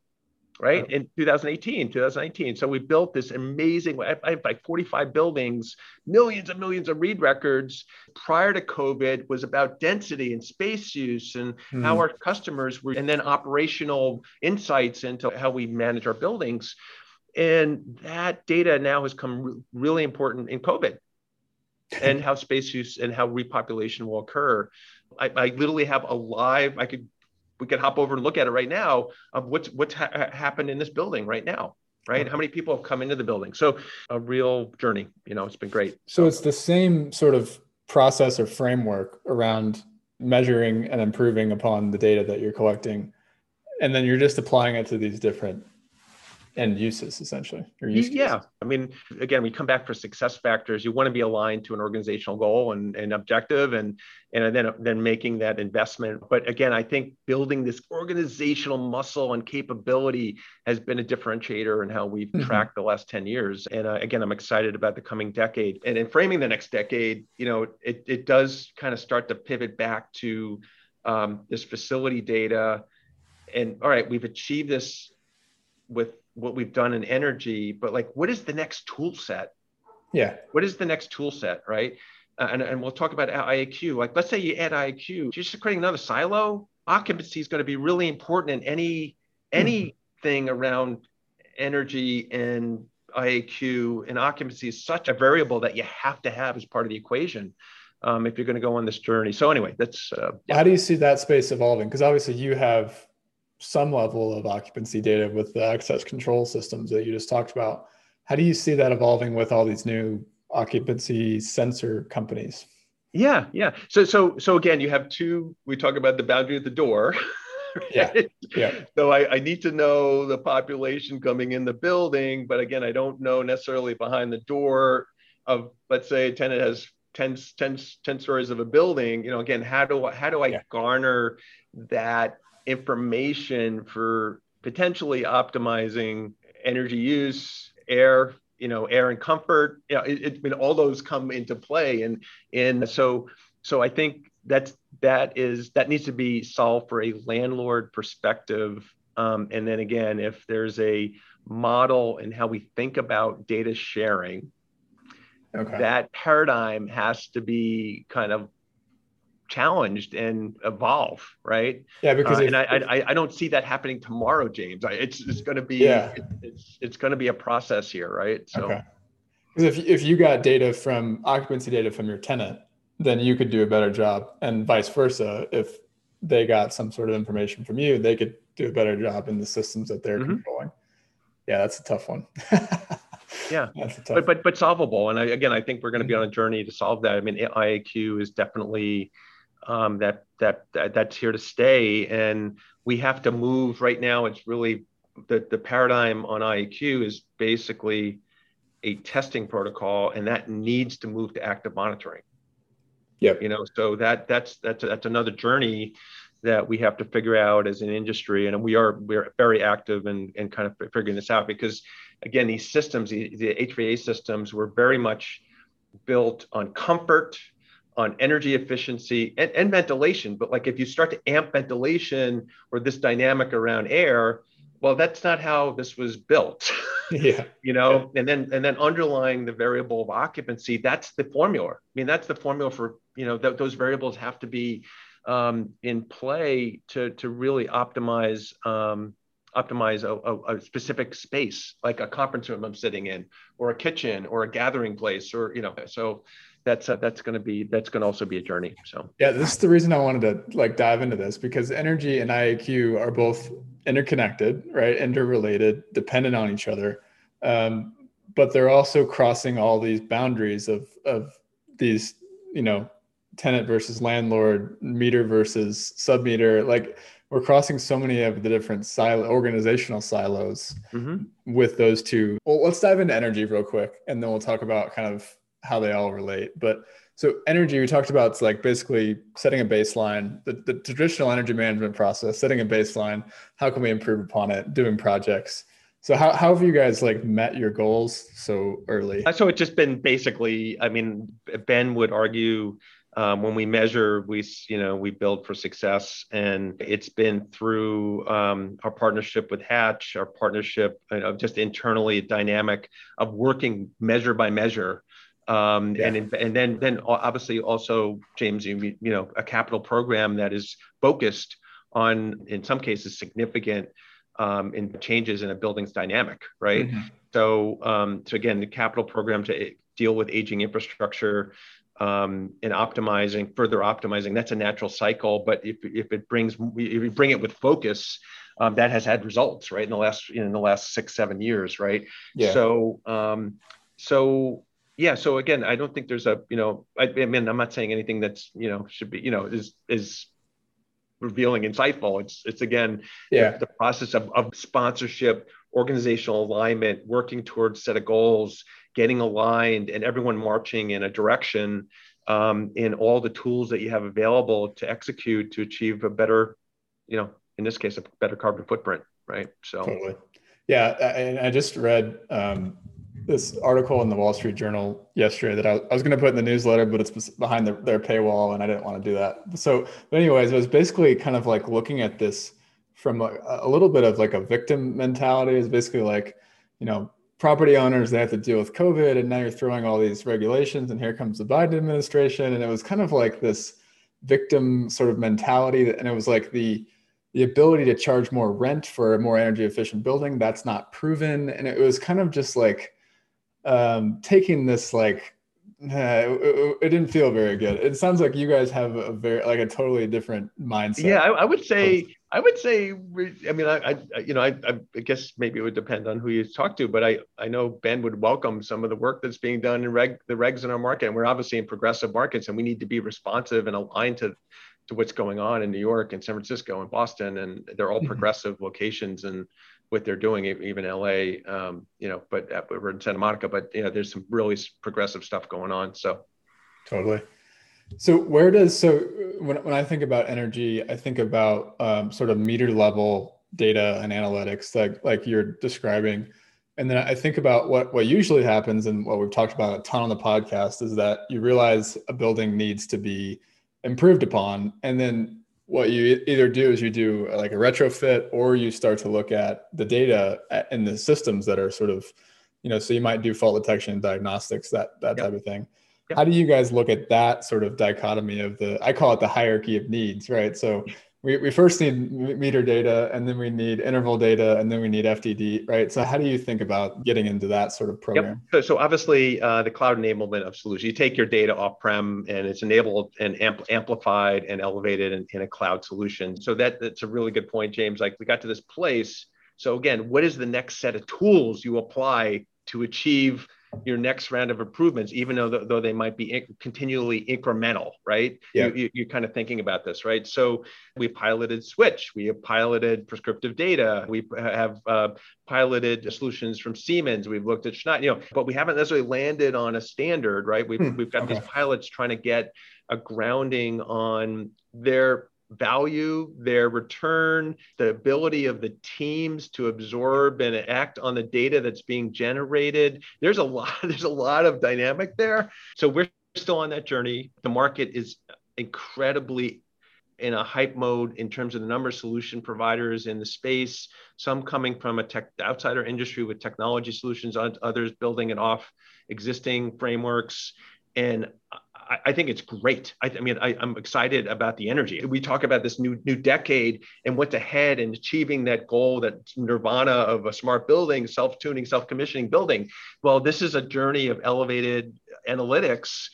right? In 2018, 2019. So we built this amazing, I have like 45 buildings, millions and millions of read records. Prior to COVID was about density and space use and mm-hmm. how our customers were, and then operational insights into how we manage our buildings. And that data now has come really important in COVID and how space use and how repopulation will occur. I, I, literally have a live. I could we could hop over and look at it right now of what's what's ha- happened in this building right now. Right, how many people have come into the building? So a real journey. You know, it's been great. So it's the same sort of process or framework around measuring and improving upon the data that you're collecting, and then you're just applying it to these different end uses essentially use yeah. i mean again we come back for success factors. You want to be aligned to an organizational goal and, and objective and and then then making that investment. But again i think building this organizational muscle and capability has been a differentiator in how we've mm-hmm. tracked the last 10 years. And uh, again i'm excited about the coming decade. And in framing the next decade you know it, it does kind of start to pivot back to um, this facility data. And all right we've achieved this with what we've done in energy, but like, what is the next tool set? Yeah. What is the next tool set, right? Uh, and, and we'll talk about IAQ. Like, let's say you add IAQ, you're just creating another silo. Occupancy is going to be really important in any anything around energy and IAQ. And occupancy is such a variable that you have to have as part of the equation. Um, if you're going to go on this journey. So anyway, that's. Uh. How do you see that space evolving? Because obviously you have some level of occupancy data with the access control systems that you just talked about. How do you see that evolving with all these new occupancy sensor companies? Yeah, yeah. So so so again, you have two. We talk about the boundary at the door. Yeah. Yeah. So I, I need to know the population coming in the building, but again, I don't know necessarily behind the door of let's say a tenant has 10, 10, 10 stories of a building, you know, again, how do I, how do I yeah. garner that information for potentially optimizing energy use, air, you know, air and comfort, you know, it, it, I mean, all those come into play. And, and so, so I think that's, that is, that needs to be solved for a landlord perspective. Um, and then again, if there's a model and how we think about data sharing, okay. that paradigm has to be kind of challenged and evolve, right? Yeah, because uh, and I, I I don't see that happening tomorrow, James. I, it's it's going to be yeah. It, it's it's going to be a process here, right? So, okay. Because if if you got data from occupancy data from your tenant, then you could do a better job, and vice versa. If they got some sort of information from you, they could do a better job in the systems that they're mm-hmm. controlling yeah, that's a tough one. yeah, tough but but but solvable. And I, again, I think we're going to be mm-hmm. on a journey to solve that. I mean, IAQ is definitely um, that, that that that's here to stay, and we have to move. Right now, it's really the the paradigm on IEQ is basically a testing protocol, and that needs to move to active monitoring. Yeah, you know, so that that's that's that's another journey that we have to figure out as an industry and we are we're very active in, in kind of figuring this out because again these systems the, the hva systems were very much built on comfort on energy efficiency and, and ventilation but like if you start to amp ventilation or this dynamic around air well that's not how this was built. Yeah. You know yeah. and then and then underlying the variable of occupancy that's the formula. I mean that's the formula for you know th- those variables have to be um, in play to to really optimize um, optimize a, a, a, specific space like a conference room I'm sitting in or a kitchen or a gathering place or you know so that's uh, that's going to be that's going to also be a journey so yeah this is the reason I wanted to like dive into this because energy and IAQ are both interconnected right interrelated dependent on each other um, but they're also crossing all these boundaries of of these you know tenant versus landlord, meter versus submeter. Like we're crossing so many of the different silo organizational silos mm-hmm. with those two. Well, let's dive into energy real quick, and then we'll talk about kind of how they all relate. But so energy, we talked about it's like basically setting a baseline, the, the traditional energy management process, setting a baseline. How can we improve upon it? Doing projects. So how, how have you guys like met your goals so early? So it's just been basically, I mean, Ben would argue um, when we measure, we you know we build for success, and it's been through um, our partnership with Hatch, our partnership, you know, just internally dynamic of working measure by measure, um, yeah. and and then then obviously also James, you, you know, a capital program that is focused on in some cases significant um, in changes in a building's dynamic, right? Mm-hmm. So, um, so again, the capital program to deal with aging infrastructure um, and optimizing, further optimizing. That's a natural cycle. But if, if it brings, if you bring it with focus, um, that has had results, right? In the last, in the last six, seven years, right? Yeah. So, um, so yeah. So again, I don't think there's a, you know, I, I mean, I'm not saying anything that's, you know, should be, you know, is is revealing, insightful. It's it's again, yeah, the process of, of sponsorship, organizational alignment, working towards set of goals, getting aligned and everyone marching in a direction um, in all the tools that you have available to execute to achieve a better, you know, in this case, a better carbon footprint, right? So, totally. Yeah. And I just read um, this article in the Wall Street Journal yesterday that I, I was going to put in the newsletter, but it's behind the, their paywall and I didn't want to do that. So, but anyways, it was basically kind of like looking at this from a, a little bit of like a victim mentality. Is basically like, you know, property owners they have to deal with covid and now you're throwing all these regulations and here comes the biden administration. And it was kind of like this victim sort of mentality and it was like the the ability to charge more rent for a more energy efficient building. That's not proven. And it was kind of just like um, taking this like it, it, didn't feel very good. It sounds like you guys have a very like a totally different mindset. Yeah, I, I would say I would say I mean I, I you know I, I guess maybe it would depend on who you talk to, but I I know Ben would welcome some of the work that's being done in reg the regs in our market, and we're obviously in progressive markets, and we need to be responsive and aligned to to what's going on in New York and San Francisco and Boston, and they're all mm-hmm. progressive locations and what they're doing, even LA, um, you know, but uh, we're in Santa Monica, but you know, there's some really progressive stuff going on. So, Totally. So where does so when when I think about energy, I think about um, sort of meter level data and analytics, like like you're describing, and then I think about what what usually happens and what we've talked about a ton on the podcast is that you realize a building needs to be improved upon, and then what you either do is you do uh, like a retrofit or you start to look at the data uh, and the systems that are sort of you know so you might do fault detection and diagnostics that that yep. type of thing yep. how do you guys look at that sort of dichotomy of the i call it the hierarchy of needs right so we, we first need meter data and then we need interval data and then we need FDD, right? So how do you think about getting into that sort of program? Yep. So, so obviously uh, the cloud enablement of solutions, you take your data off-prem and it's enabled and ampl- amplified and elevated in, in a cloud solution. So that, that's a really good point, James. Like we got to this place. So again, what is the next set of tools you apply to achieve your next round of improvements, even though though they might be in, continually incremental, right? Yeah. You, you, are kind of thinking about this, right? So we piloted Switch, we have piloted prescriptive data, we have uh, piloted solutions from Siemens, we've looked at Schneider, you know, but we haven't necessarily landed on a standard, right? We've hmm. we've got okay. these pilots trying to get a grounding on their value, their return, the ability of the teams to absorb and act on the data that's being generated. There's a lot, there's a lot of dynamic there. So we're still on that journey. The market is incredibly in a hype mode in terms of the number of solution providers in the space, some coming from a tech outsider industry with technology solutions, others building it off existing frameworks. And I, I think it's great. I, I mean, I, am excited about the energy. We talk about this new new decade and what's ahead and achieving that goal, that nirvana of a smart building, self-tuning, self-commissioning building. Well, this is a journey of elevated analytics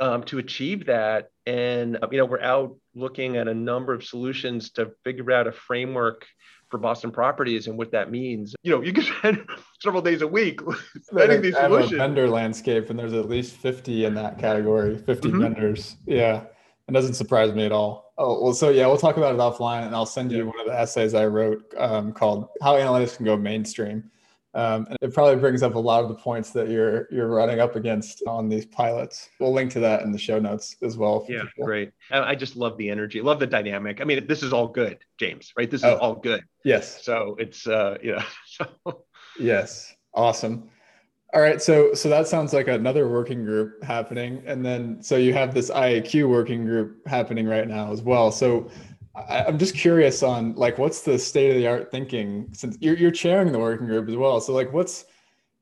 um, to achieve that. And you know, we're out looking at a number of solutions to figure out a framework for Boston Properties and what that means. You know, you can spend several days a week studying these solutions. a vendor landscape, and there's at least 50 in that category, 50 mm-hmm. vendors. Yeah, it doesn't surprise me at all. Oh well, so yeah, we'll talk about it offline, and I'll send you yeah. one of the essays I wrote um, called "How Analytics Can Go Mainstream." Um, and it probably brings up a lot of the points that you're you're running up against on these pilots. We'll link to that in the show notes as well. Yeah, people. great. I just love the energy, love the dynamic. I mean, this is all good, James. Right? This is oh, all good. Yes. So it's uh, you know. So. Yes. Awesome. All right, so so that sounds like another working group happening, and then so you have this IAQ working group happening right now as well. So I, am just curious on like what's the state of the art thinking since you're, you're chairing the working group as well. So like what's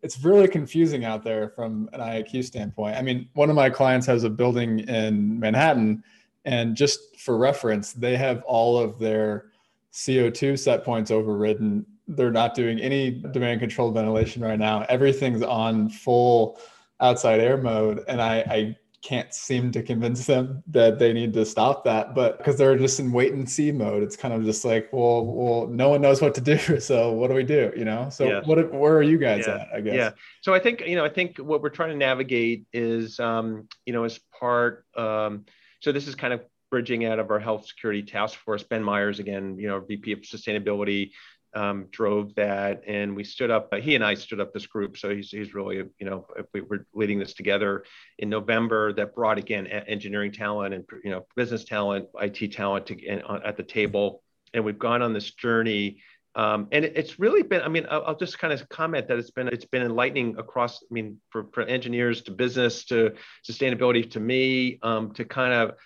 it's really confusing out there from an IAQ standpoint. I mean, one of my clients has a building in Manhattan, and just for reference, they have all of their CO2 set points overridden. They're not doing any demand controlled ventilation right now. Everything's on full outside air mode, and I, I can't seem to convince them that they need to stop that but because they're just in wait and see mode. It's kind of just like well well no one knows what to do so what do we do you know? So yeah. what where are you guys yeah. at i guess? Yeah. So i think you know i think what we're trying to navigate is um you know as part um so this is kind of bridging out of our health security task force. Ben myers again you know vp of sustainability um, drove that, and we stood up. Uh, he and I stood up this group, so he's he's really you know we were leading this together in November. That brought again engineering talent and you know business talent, IT talent to, at the table, and we've gone on this journey. Um, and it, it's really been. I mean, I'll, I'll, just kind of comment that it's been it's been enlightening across. I mean, for, for engineers to business to sustainability to me um, to kind of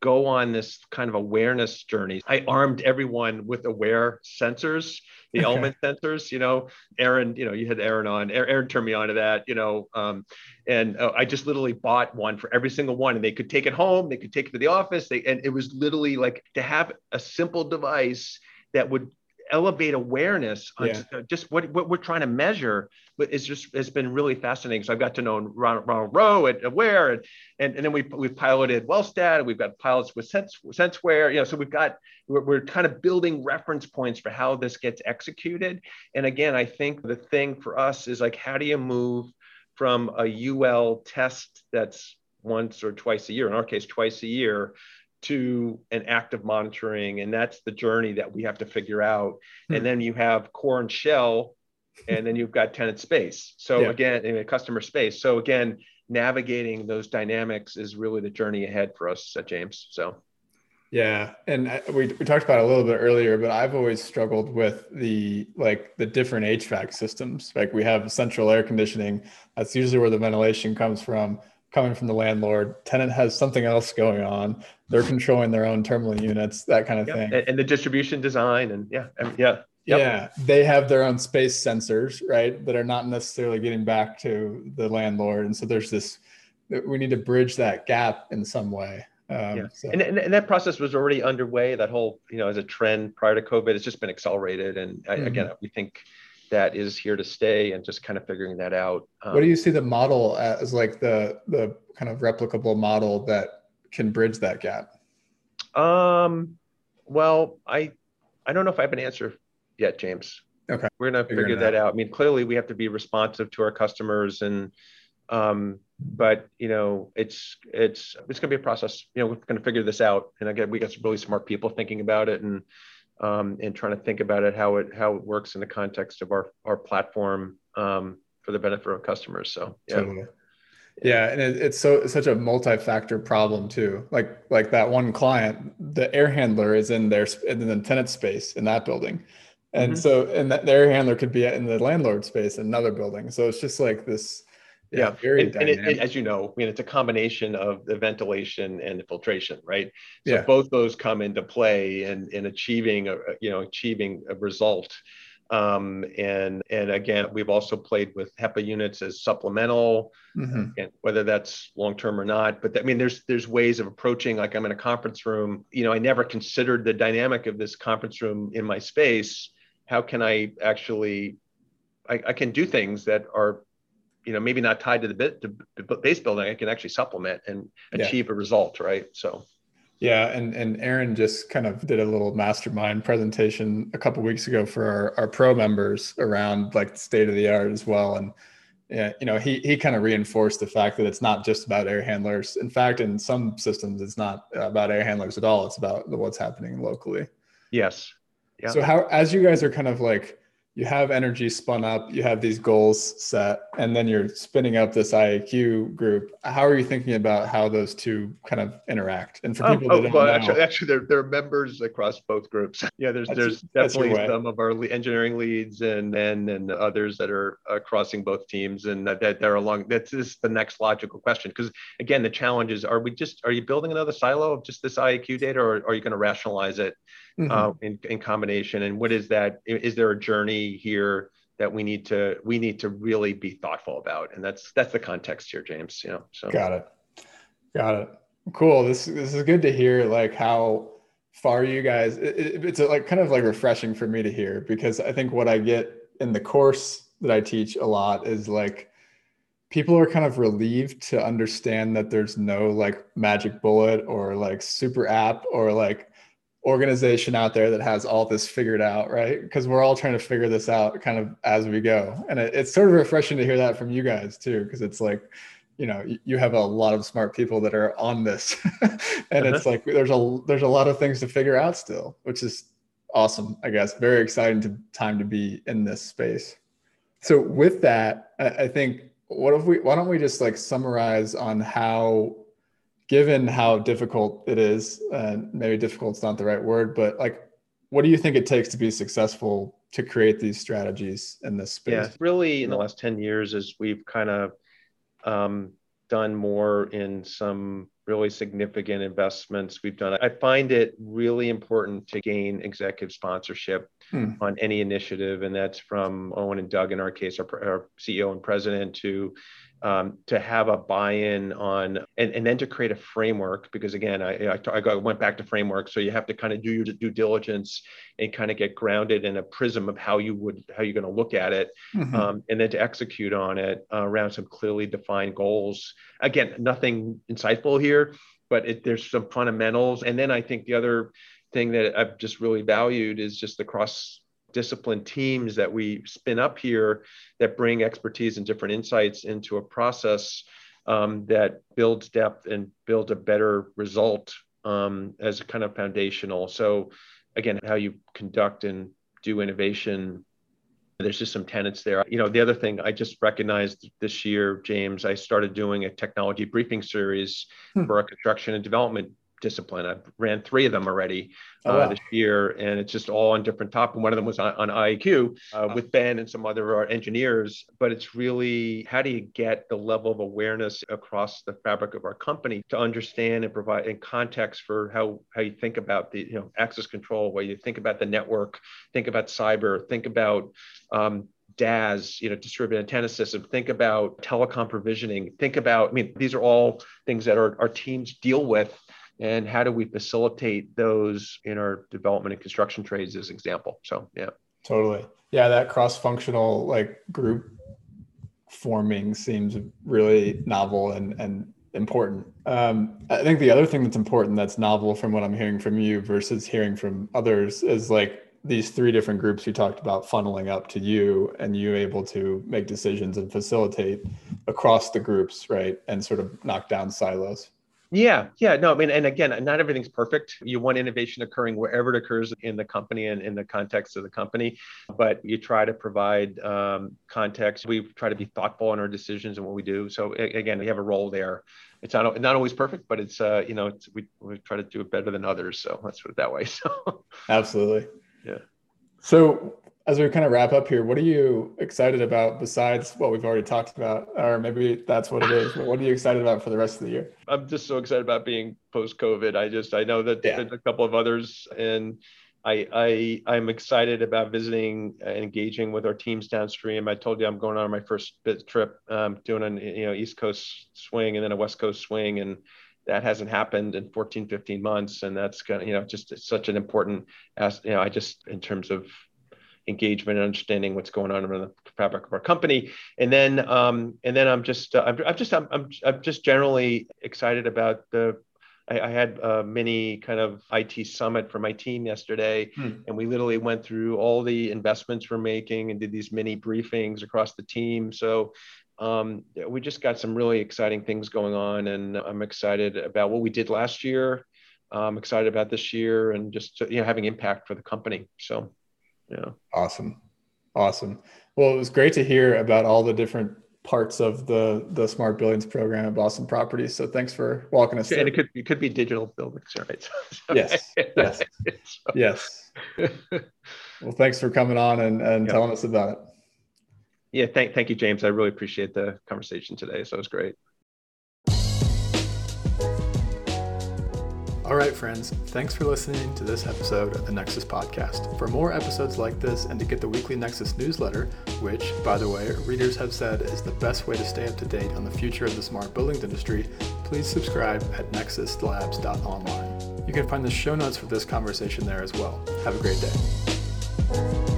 go on this kind of awareness journey. I armed everyone with Awair sensors, the okay. element sensors. You know, Aaron, you know, you had Aaron on. Aaron turned me on to that. You know, um, and uh, I just literally bought one for every single one, and they could take it home, they could take it to the office. They and it was literally like to have a simple device that would elevate awareness on yeah. Uh, just what, what we're trying to measure but it's just it's been really fascinating so i've got to know ronald, Ronald Ro at Awair and, and, and then we, we've piloted wellstat we've got pilots with sense senseware you know so we've got we're, we're kind of building reference points for how this gets executed and again i think the thing for us is like how do you move from a ul test that's once or twice a year in our case twice a year to an active monitoring and that's the journey that we have to figure out hmm. and then you have core and shell and then you've got tenant space so yeah. again in a customer space so again navigating those dynamics is really the journey ahead for us James. So. Yeah, and we, we talked about a little bit earlier, but I've always struggled with the like the different HVAC systems. Like we have central air conditioning. That's usually where the ventilation comes from, coming from the landlord. Tenant has something else going on. They're controlling their own terminal units, that kind of yep. thing. And, and, the distribution design, and yeah, yeah. Yep. Yeah, they have their own space sensors, right? That are not necessarily getting back to the landlord, and so there's this. We need to bridge that gap in some way. Um, yeah. So. And, and, and, that process was already underway. That whole, you know, as a trend prior to COVID, it's just been accelerated. And mm-hmm. again, we think that is here to stay and just kind of figuring that out. Um, what do you see the model as like the, the kind of replicable model that can bridge that gap? Um, well, I, I don't know if I have an answer yet, James. Okay. We're to figure that out. I mean, clearly we have to be responsive to our customers and, um, but you know, it's it's it's going to be a process. You know, we're going to figure this out, and again, we got some really smart people thinking about it and um, and trying to think about it how it how it works in the context of our our platform um, for the benefit of customers. So yeah. Totally. Yeah, and it, it's so it's such a multi-factor problem too. Like like that one client, the air handler is in their in the tenant space in that building, and mm-hmm. so and that the air handler could be in the landlord space in another building. So it's just like this yeah, very and, and it, it, as you know, I mean, it's a combination of the ventilation and the filtration, right? So yeah. both those come into play in, in achieving, a, you know, achieving a result. Um, and and again, we've also played with HEPA units as supplemental, mm-hmm. and whether that's long term or not. But I mean, there's there's ways of approaching. Like I'm in a conference room. You know, I never considered the dynamic of this conference room in my space. How can I actually I, I, can do things that are you know maybe not tied to the bit to base building i can actually supplement and achieve yeah. a result right so yeah and and aaron just kind of did a little mastermind presentation a couple weeks ago for our, our pro members around like state of the art as well and yeah, you know, he he kind of reinforced the fact that it's not just about air handlers. In fact, in some systems, it's not about air handlers at all. It's about what's happening locally. Yes. Yeah. So how, as you guys are kind of like you have energy spun up, you have these goals set, and then you're spinning up this IAQ group. How are you thinking about how those two kind of interact? And for um, people um, oh, that don't well, know, actually, actually, they're, they're members across both groups. Yeah, there's there's definitely some of our engineering leads and and and others that are uh, crossing both teams, and that, that they're along. That's just the next logical question because again, the challenge is: Are we just are you building another silo of just this IAQ data, or are you going to rationalize it? Mm-hmm. uh, in, in combination and what is that is there a journey here that we need to we need to really be thoughtful about? And that's that's the context here james you know so. Got it. Got it. Cool. This this is good to hear like how far you guys it, it's like kind of like refreshing for me to hear because i think what i get in the course that i teach a lot is like people are kind of relieved to understand that there's no like magic bullet or like super app or like organization out there that has all this figured out, right? Because we're all trying to figure this out kind of as we go. And it, it's sort of refreshing to hear that from you guys too, because it's like, you know, you have a lot of smart people that are on this, and uh-huh. it's like there's a there's a lot of things to figure out still, which is awesome. I guess very exciting to time to be in this space. So with that, I, I think what if we why don't we just like summarize on how given how difficult it is, and maybe difficult is not the right word, but like, what do you think it takes to be successful to create these strategies in this space? Yeah, really, in the last 10 years, as we've kind of um, done more in some really significant investments we've done. I find it really important to gain executive sponsorship hmm. on any initiative, and that's from Owen and Doug in our case, our, our CEO and president, to um, to have a buy-in on and, and then to create a framework because again I, I, I went back to framework. So you have to kind of do your due diligence and kind of get grounded in a prism of how you would how you're going to look at it mm-hmm. um, and then to execute on it uh, around some clearly defined goals. Again nothing insightful here but it, there's some fundamentals. And then i think the other thing that i've just really valued is just the cross discipline teams that we spin up here that bring expertise and different insights into a process um, that builds depth and builds a better result um, as a kind of foundational. So, again, how you conduct and do innovation There's just some tenants there. You know, the other thing I just recognized this year, James, I started doing a technology briefing series hmm. for a construction and development discipline. I've ran three of them already oh, uh, wow. this year, and it's just all on different topics. One of them was on, on IAQ uh, with Ben and some other engineers. But it's really how do you get the level of awareness across the fabric of our company to understand and provide in context for how how you think about the you know access control, where you think about the network, think about cyber, think about um, DAS, you know, distributed antenna system, think about telecom provisioning, think about, I mean, these are all things that our, our teams deal with and how do we facilitate those in our development and construction trades as an example? So yeah. Totally. Yeah that cross-functional like group forming seems really novel and and important. Um, i think the other thing that's important that's novel from what i'm hearing from you versus hearing from others is like these three different groups you talked about funneling up to you and you able to make decisions and facilitate across the groups right and sort of knock down silos yeah, yeah, no, I mean, and again, not everything's perfect. You want innovation occurring wherever it occurs in the company and in the context of the company, but you try to provide um, context. We try to be thoughtful in our decisions and what we do. So again, we have a role there. It's not not always perfect, but it's uh, you know, it's, we we try to do it better than others. So let's put it that way. So absolutely, yeah. So as we kind of wrap up here, what are you excited about besides what we've already talked about? Or maybe that's what it is. But what are you excited about for the rest of the year? I'm just so excited about being post COVID. I just I know that yeah. there's a couple of others and I, I I'm excited about visiting and engaging with our teams downstream. I told you I'm going on my first bit trip, um, doing an you know East Coast swing and then a West Coast swing, and that hasn't happened in 14, 15 months, and that's gonna you know just such an important as you know I just in terms of engagement and understanding what's going on around the fabric of our company. And then, um, and then I'm just, uh, I'm, I'm, just, I'm, I'm, I'm just generally excited about the. I, I, had a mini kind of IT summit for my team yesterday, hmm. and we literally went through all the investments we're making and did these mini briefings across the team. So. Um, we just got some really exciting things going on, and I'm excited about what we did last year. I'm excited about this year, and just you know having impact for the company. So yeah. Awesome. Awesome. Well, it was great to hear about all the different parts of the the smart buildings program at Boston Properties. So thanks for walking us through. And it could it could be digital buildings, right? yes. Yes. yes. Well, thanks for coming on and, and yep. telling us about it. Yeah, thank thank you, James. I really appreciate the conversation today. So it was great. All right, friends, thanks for listening to this episode of the Nexus Podcast. For more episodes like this and to get the weekly Nexus newsletter, which, by the way, readers have said is the best way to stay up to date on the future of the smart buildings industry, please subscribe at nexuslabs.online. You can find the show notes for this conversation there as well. Have a great day.